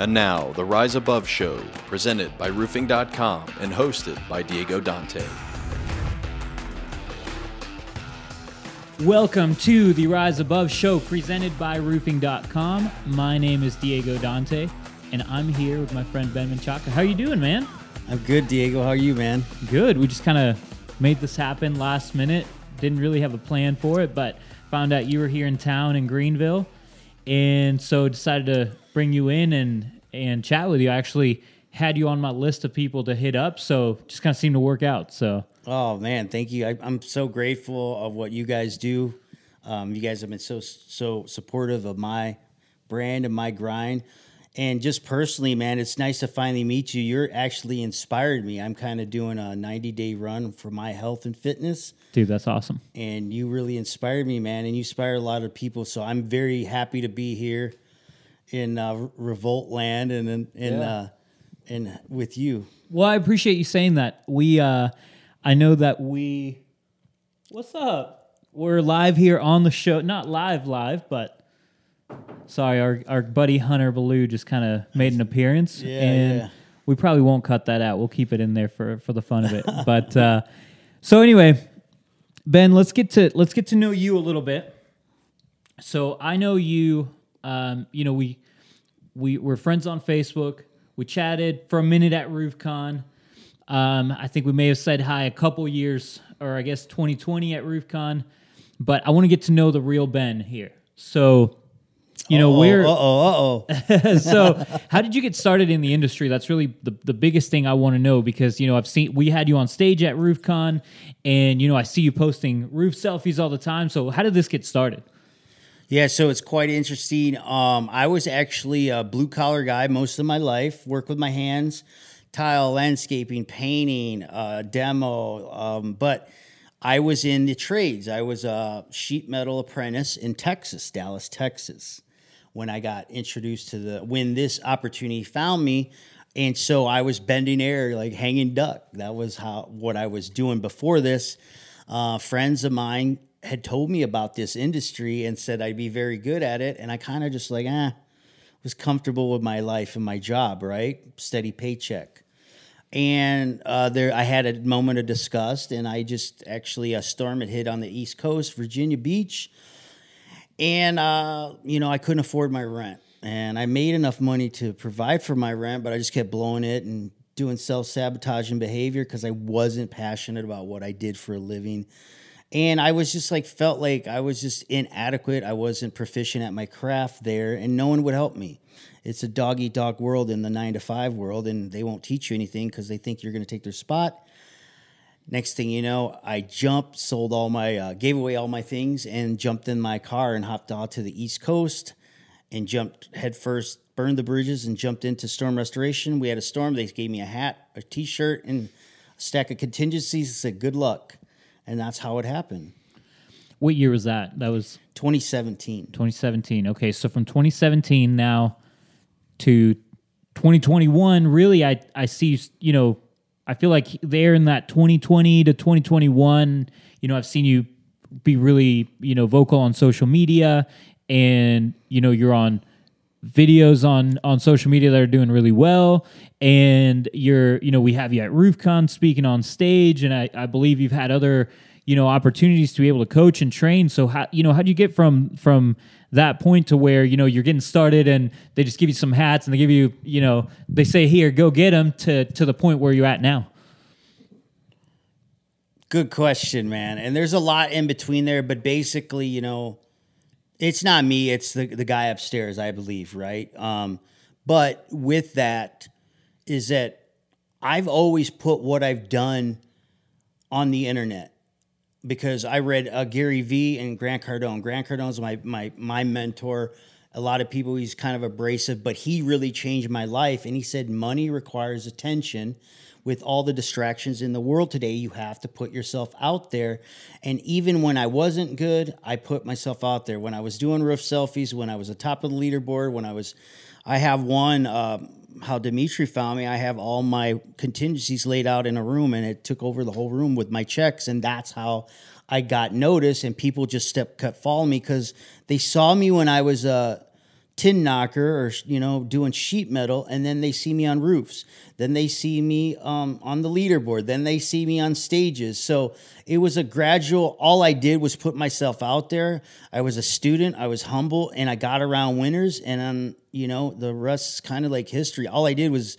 And now, the Rise Above Show, presented by Roofing.com and hosted by Diego Dante. Welcome to the Rise Above Show, presented by Roofing.com. My name is Diego Dante, and I'm here with my friend Ben Menchaca. How are you doing, man? I'm good, Diego. How are you, man? Good. We just kind of made this happen last minute. Didn't really have a plan for it, but found out you were here in town in Greenville, and so decided to bring you in and and chat with you. I actually had you on my list of people to hit up, so just kind of seemed to work out. So Oh man, thank you. I, I'm so grateful of what you guys do. Um, you guys have been so so supportive of my brand and my grind. And just personally, man, it's nice to finally meet you. You're actually inspired me. I'm kind of doing a 90 day run for my health and fitness. dude, that's awesome. And you really inspired me, man. And you inspire a lot of people. So I'm very happy to be here in uh, Revolt Land and and and, Yeah. uh, and with you. Well, I appreciate you saying that. We, uh, I know that we, what's up? We're live here on the show, not live, live, but sorry, our, our buddy Hunter Ballou just kind of made an appearance. Yeah, and yeah. we probably won't cut that out. We'll keep it in there for, for the fun of it. but, uh, so anyway, Ben, let's get to, let's get to know you a little bit. So I know you, um, you know, we, we were friends on Facebook. We chatted for a minute at RoofCon. Um, I think we may have said hi a couple years, or I guess 2020 at RoofCon. But I want to get to know the real Ben here. So, you know, where Uh oh, oh. so how did you get started in the industry that's really the, the biggest thing i want to know because you know i've seen we had you on stage at roofcon and you know i see you posting roof selfies all the time so how did this get started Yeah, so it's quite interesting. Um, I was actually a blue collar guy most of my life, worked with my hands, tile, landscaping, painting, uh, demo. Um, but I was in the trades. I was a sheet metal apprentice in Texas, Dallas, Texas, when I got introduced to the, when this opportunity found me. And so I was bending air, like hanging duct. That was how, what I was doing before this. Uh, friends of mine had told me about this industry and said I'd be very good at it. And I kind of just like, ah, was comfortable with my life and my job, right? Steady paycheck. And uh, there, I had a moment of disgust, and I just actually a storm had hit on the East Coast, Virginia Beach, and uh, you know I couldn't afford my rent, and I made enough money to provide for my rent, but I just kept blowing it and doing self sabotaging behavior because I wasn't passionate about what I did for a living, and I was just like felt like I was just inadequate. I wasn't proficient at my craft there, and no one would help me. It's a dog eat dog world in the nine to five world, and they won't teach you anything because they think you're going to take their spot. Next thing you know, I jumped, sold all my, uh, gave away all my things, and jumped in my car and hopped out to the East Coast, and jumped headfirst, burned the bridges, and jumped into storm restoration. We had a storm. They gave me a hat, a T-shirt, and a stack of contingencies. Said good luck, and that's how it happened. what year was that that was 2017. 2017 okay so from 2017 now to 2021 really i i see you know i feel like there in that 2020 to 2021 you know i've seen you be really you know vocal on social media and you know you're on videos on on social media that are doing really well. And you're you know we have you at roofcon speaking on stage. And i, I believe you've had other you know opportunities to be able to coach and train. So how you know how do you get from from that point to where you know you're getting started and they just give you some hats and they give you you know they say here go get them to to the point where you're at now? Good question, man. And there's a lot in between there, but basically, you know, it's not me, it's the, the guy upstairs, I believe, right? Um, but with that, is that I've always put what I've done on the internet because I read uh, Gary Vee and Grant Cardone. Grant Cardone's my my my mentor. A lot of people he's kind of abrasive, but he really changed my life. And he said money requires attention. With all the distractions in the world today, you have to put yourself out there. And even when I wasn't good, I put myself out there. When I was doing roof selfies, when I was atop of the leaderboard, when I was, I have one. Um, how Dimitri found me, I have all my contingencies laid out in a room, and it took over the whole room with my checks, and that's how I got noticed. And people just stepped kept following me because they saw me when I was a tin knocker or you know doing sheet metal and then they see me on roofs. Then they see me um, on the leaderboard. Then they see me on stages. So it was a gradual all i did was put myself out there. I was a student i was humble and i got around winners and um, you know the rest is kind of like history. All i did was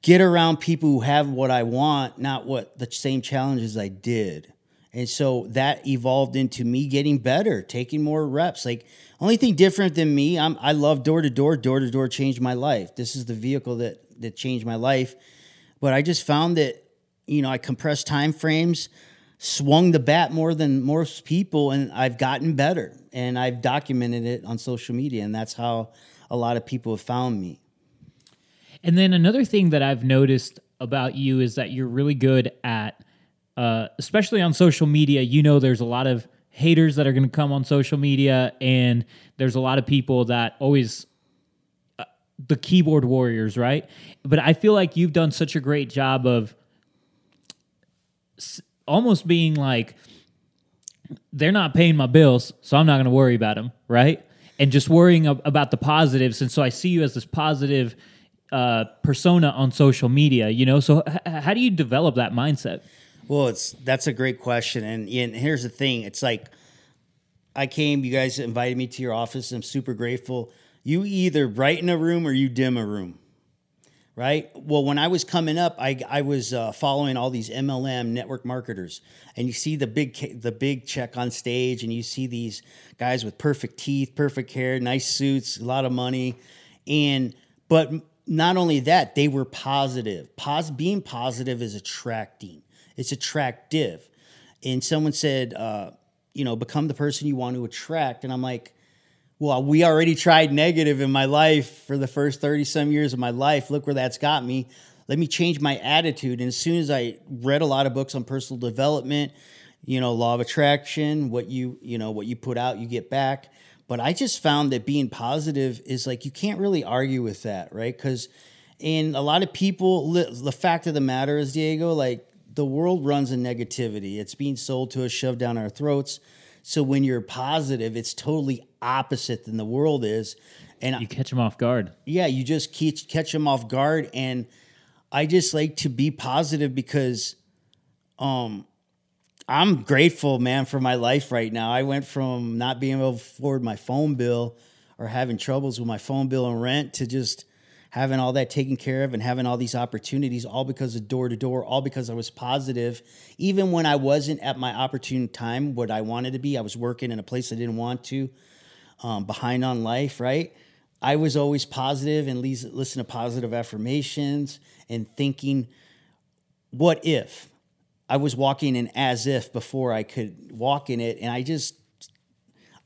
get around people who have what i want not what the same challenges i did and so that evolved into me getting better, taking more reps. Like only thing different than me, I'm I love door to door. Door to door changed my life. This is the vehicle that that changed my life. But I just found that you know I compressed time frames, swung the bat more than most people, and I've gotten better. And I've documented it on social media, and that's how a lot of people have found me. And then another thing that I've noticed about you is that you're really good at uh, especially on social media, you know, there's a lot of haters that are going to come on social media, and there's a lot of people that always uh, the keyboard warriors, right? But I feel like you've done such a great job of s- almost being like, they're not paying my bills, so I'm not going to worry about them, right? And just worrying ab- about the positives. And so I see you as this positive uh, persona on social media, you know? So h- how do you develop that mindset? Well, it's that's a great question, and, and here's the thing: it's like I came, you guys invited me to your office. I'm super grateful. You either brighten a room or you dim a room, right? Well, when I was coming up, I I was uh, following all these MLM network marketers, and you see the big the big check on stage, and you see these guys with perfect teeth, perfect hair, nice suits, a lot of money, and but not only that, they were positive. Pos- being positive is attracting it's attractive. And someone said, uh, you know, become the person you want to attract. And I'm like, well, we already tried negative in my life for the first 30 some years of my life. Look where that's got me. Let me change my attitude. And as soon as I read a lot of books on personal development, you know, law of attraction, what you, you know, what you put out, you get back. But I just found that being positive is like, you can't really argue with that, right? Because, and a lot of people, the fact of the matter is, Diego, like, the world runs in negativity. It's being sold to us, shoved down our throats. So when you're positive, it's totally opposite than the world is. And you catch them off guard. Yeah, you just catch catch them off guard. And I just like to be positive because, um, I'm grateful, man, for my life right now. I went from not being able to afford my phone bill or having troubles with my phone bill and rent to just having all that taken care of and having all these opportunities, all because of door to door, all because I was positive. Even when I wasn't at my opportune time, what I wanted to be, I was working in a place I didn't want to, um, behind on life, right? I was always positive and listen to positive affirmations and thinking, what if? I was walking in as if before I could walk in it. And I just,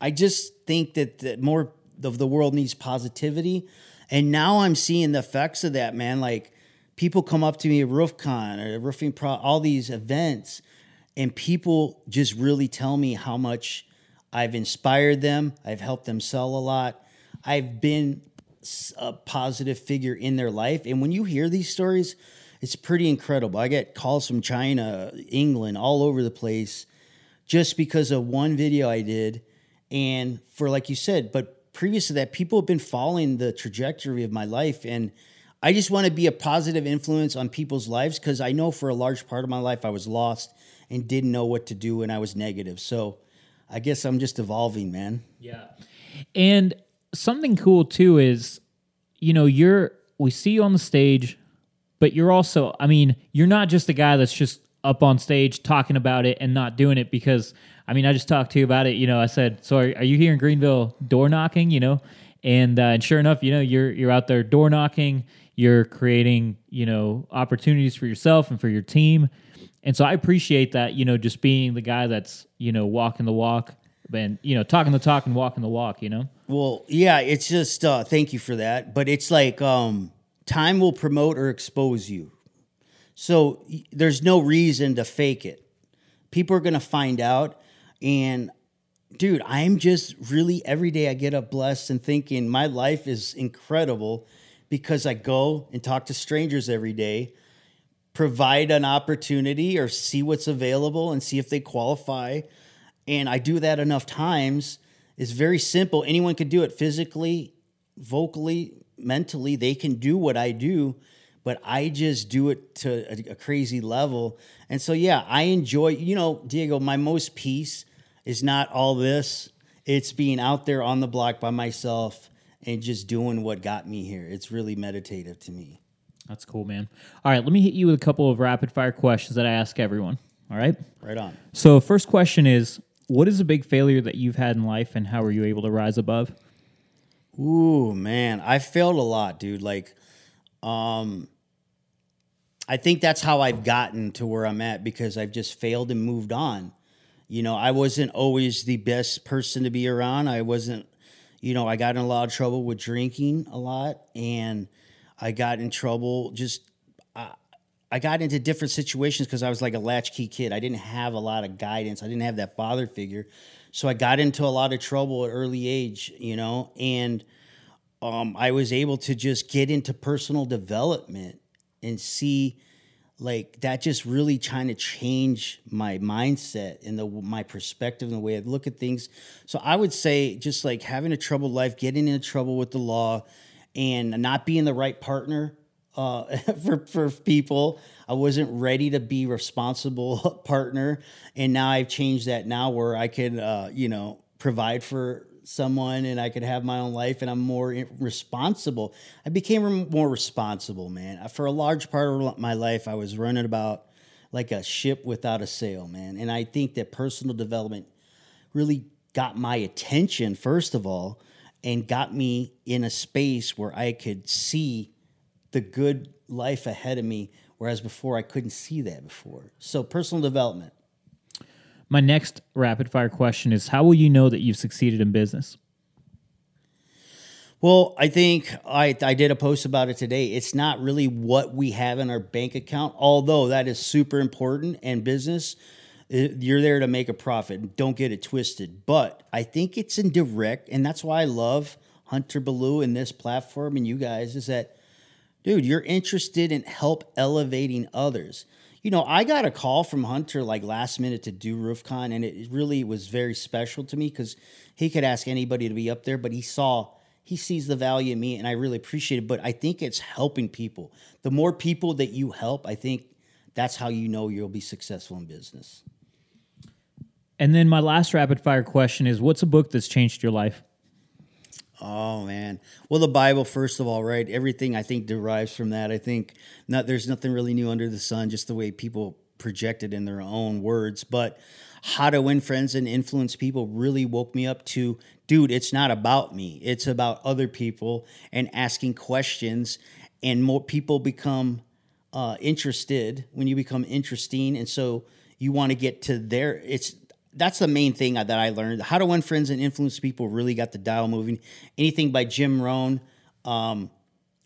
I just think that, that more of the world needs positivity and now I'm seeing the effects of that, man. Like people come up to me at RoofCon or Roofing Pro, all these events, and people just really tell me how much I've inspired them. I've helped them sell a lot. I've been a positive figure in their life. And when you hear these stories, it's pretty incredible. I get calls from China, England, all over the place just because of one video I did. And for, like you said, but previous to that, people have been following the trajectory of my life. And I just want to be a positive influence on people's lives because I know for a large part of my life I was lost and didn't know what to do and I was negative. So I guess I'm just evolving, man. Yeah. And something cool too is, you know, you're, we see you on the stage, but you're also, I mean, you're not just a guy that's just up on stage talking about it and not doing it because I mean, I just talked to you about it. You know, I said, "So are, are you here in Greenville door knocking?" You know, and uh, and sure enough, you know, you're you're out there door knocking. You're creating, you know, opportunities for yourself and for your team. And so I appreciate that, you know, just being the guy that's, you know, walking the walk and, you know, talking the talk and walking the walk, you know? Well, yeah, it's just uh thank you for that. But it's like um time will promote or expose you. So there's no reason to fake it. People are going to find out and dude, I'm just really every day I get up blessed and thinking my life is incredible because I go and talk to strangers every day, provide an opportunity or see what's available and see if they qualify. And I do that enough times. It's very simple. Anyone could do it physically vocally, mentally, they can do what I do, but I just do it to a, a crazy level. And so, yeah, I enjoy, you know, Diego, my most peace is not all this, it's being out there on the block by myself and just doing what got me here. It's really meditative to me. That's cool, man. All right, let me hit you with a couple of rapid fire questions that I ask everyone. All right. Right on. So, first question is What is a big failure that you've had in life, and how were you able to rise above? Ooh, man, I failed a lot, dude. Like, um, I think that's how I've gotten to where I'm at because I've just failed and moved on. You know, I wasn't always the best person to be around. I wasn't, you know, I got in a lot of trouble with drinking a lot and I got in trouble just I, I got into different situations because I was like a latchkey kid. I didn't have a lot of guidance. I didn't have that father figure. So I got into a lot of trouble at early age, you know, and um, I was able to just get into personal development and see like that just really trying to change my mindset and the my perspective and the way I look at things. So I would say just like having a troubled life, getting into trouble with the law, and not being the right partner uh, for for people. I wasn't ready to be responsible partner, and now I've changed that now where I can uh, you know provide for someone and I could have my own life and I'm more responsible. I became more responsible, man. For a large part of my life, I was running about like a ship without a sail, man. And I think that personal development really got my attention, first of all, and got me in a space where I could see the good life ahead of me, whereas before I couldn't see that before. So, personal development. My next rapid fire question is How will you know that you've succeeded in business? Well, I think I, I did a post about it today. It's not really what we have in our bank account, although that is super important in business. Uh, you're there to make a profit. Don't get it twisted. But I think it's indirect, and that's why I love Hunter Ballou and this platform and you guys is that, dude, you're interested in help elevating others you know, I got a call from Hunter like last minute to do RoofCon, and it really was very special to me because he could ask anybody to be up there, but he saw he sees the value in me, and I really appreciate it. But I think it's helping people. The more people that you help, I think that's how you know you'll be successful in business. And then my last rapid fire question is: What's a book that's changed your life? Oh man. Well, the Bible first of all, right? Everything I think derives from that. I think not there's nothing really new under the sun, just the way people project it in their own words. But how to win friends and influence people really woke me up to, dude, it's not about me. It's about other people and asking questions and more people become uh, interested when you become interesting and so you want to get to their it's that's the main thing that I learned. How to win friends and influence people really got the dial moving. Anything by Jim Rohn, um,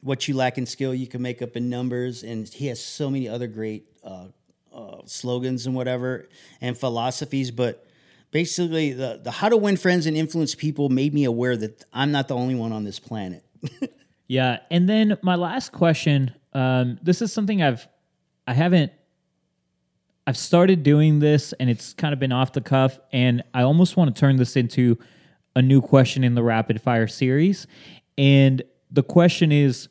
what you lack in skill, you can make up in numbers, and he has so many other great uh, uh, slogans and whatever and philosophies. But basically, the the how to win friends and influence people made me aware that I'm not the only one on this planet. yeah, and then my last question. Um, this is something I've I haven't I've started doing this and it's kind of been off the cuff, and I almost want to turn this into a new question in the rapid fire series. And the question is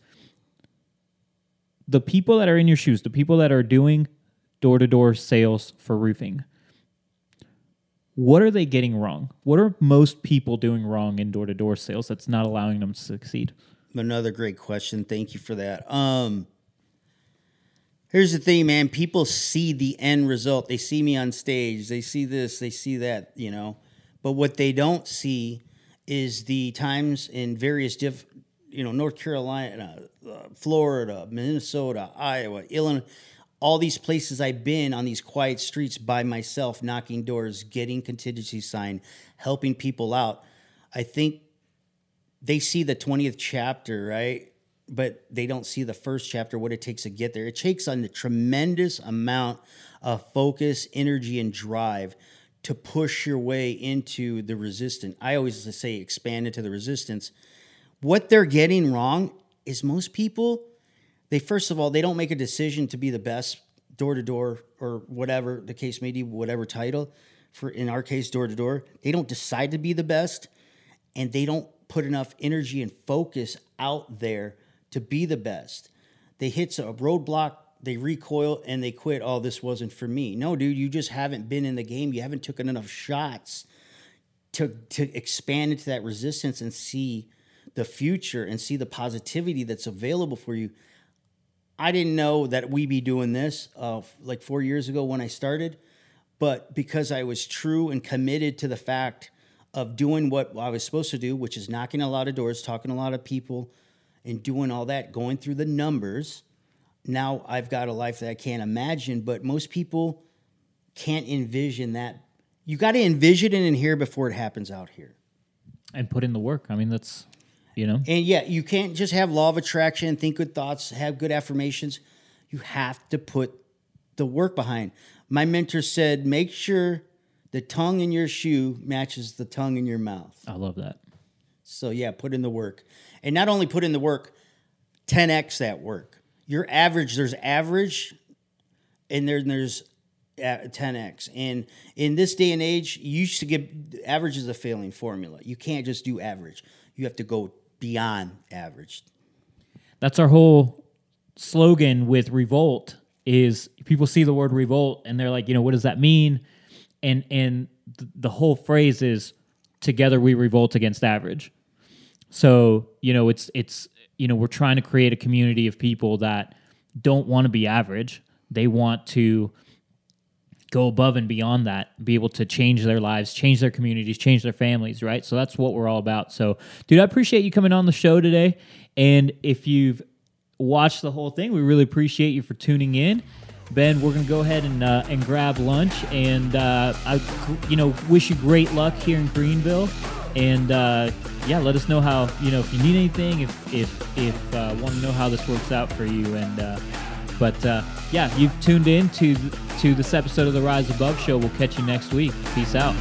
the people that are in your shoes, the people that are doing door to door sales for roofing, what are they getting wrong? What are most people doing wrong in door to door sales that's not allowing them to succeed? Another great question. Thank you for that. Um, Here's the thing, man. People see the end result. They see me on stage. They see this. They see that. You know, but what they don't see is the times in various diff, you know, North Carolina, uh, Florida, Minnesota, Iowa, Illinois, all these places I've been on these quiet streets by myself, knocking doors, getting contingency sign, helping people out. I think they see the 20th chapter, right? But they don't see the first chapter, what it takes to get there. It takes on a tremendous amount of focus, energy, and drive to push your way into the resistance. I always say expand into the resistance. What they're getting wrong is most people, they first of all, they don't make a decision to be the best door to door or whatever the case may be, whatever title. For in our case, door to door, they don't decide to be the best and they don't put enough energy and focus out there to be the best. They hit a roadblock, they recoil and they quit. Oh, this wasn't for me. No, dude, you just haven't been in the game. You haven't taken enough shots to to expand into that resistance and see the future and see the positivity that's available for you. I didn't know that we'd be doing this uh, like four years ago when I started, but because I was true and committed to the fact of doing what I was supposed to do, which is knocking a lot of doors, talking to a lot of people, and doing all that, going through the numbers. Now I've got a life that I can't imagine, but most people can't envision that. You got to envision it in here before it happens out here. And put in the work. I mean, that's, you know. And yeah, you can't just have law of attraction, think good thoughts, have good affirmations. You have to put the work behind. My mentor said, make sure the tongue in your shoe matches the tongue in your mouth. I love that. So yeah, put in the work. And not only put in the work, 10x that work. Your average, there's average, and then there's uh, 10x. And in this day and age, you used to get average is a failing formula. You can't just do average. You have to go beyond average. That's our whole slogan with revolt is people see the word revolt and they're like, you know, what does that mean? And and the whole phrase is together we revolt against average. So, you know, it's it's you know, we're trying to create a community of people that don't want to be average. They want to go above and beyond that, be able to change their lives, change their communities, change their families, right? So that's what we're all about. So, dude, I appreciate you coming on the show today. And if you've watched the whole thing, we really appreciate you for tuning in. Ben, we're gonna go ahead and uh, and grab lunch, and uh, I, you know, wish you great luck here in Greenville, and uh, yeah, let us know how you know if you need anything, if if if uh, want to know how this works out for you, and uh, but uh, yeah, you've tuned in to to this episode of the Rise Above Show. We'll catch you next week. Peace out.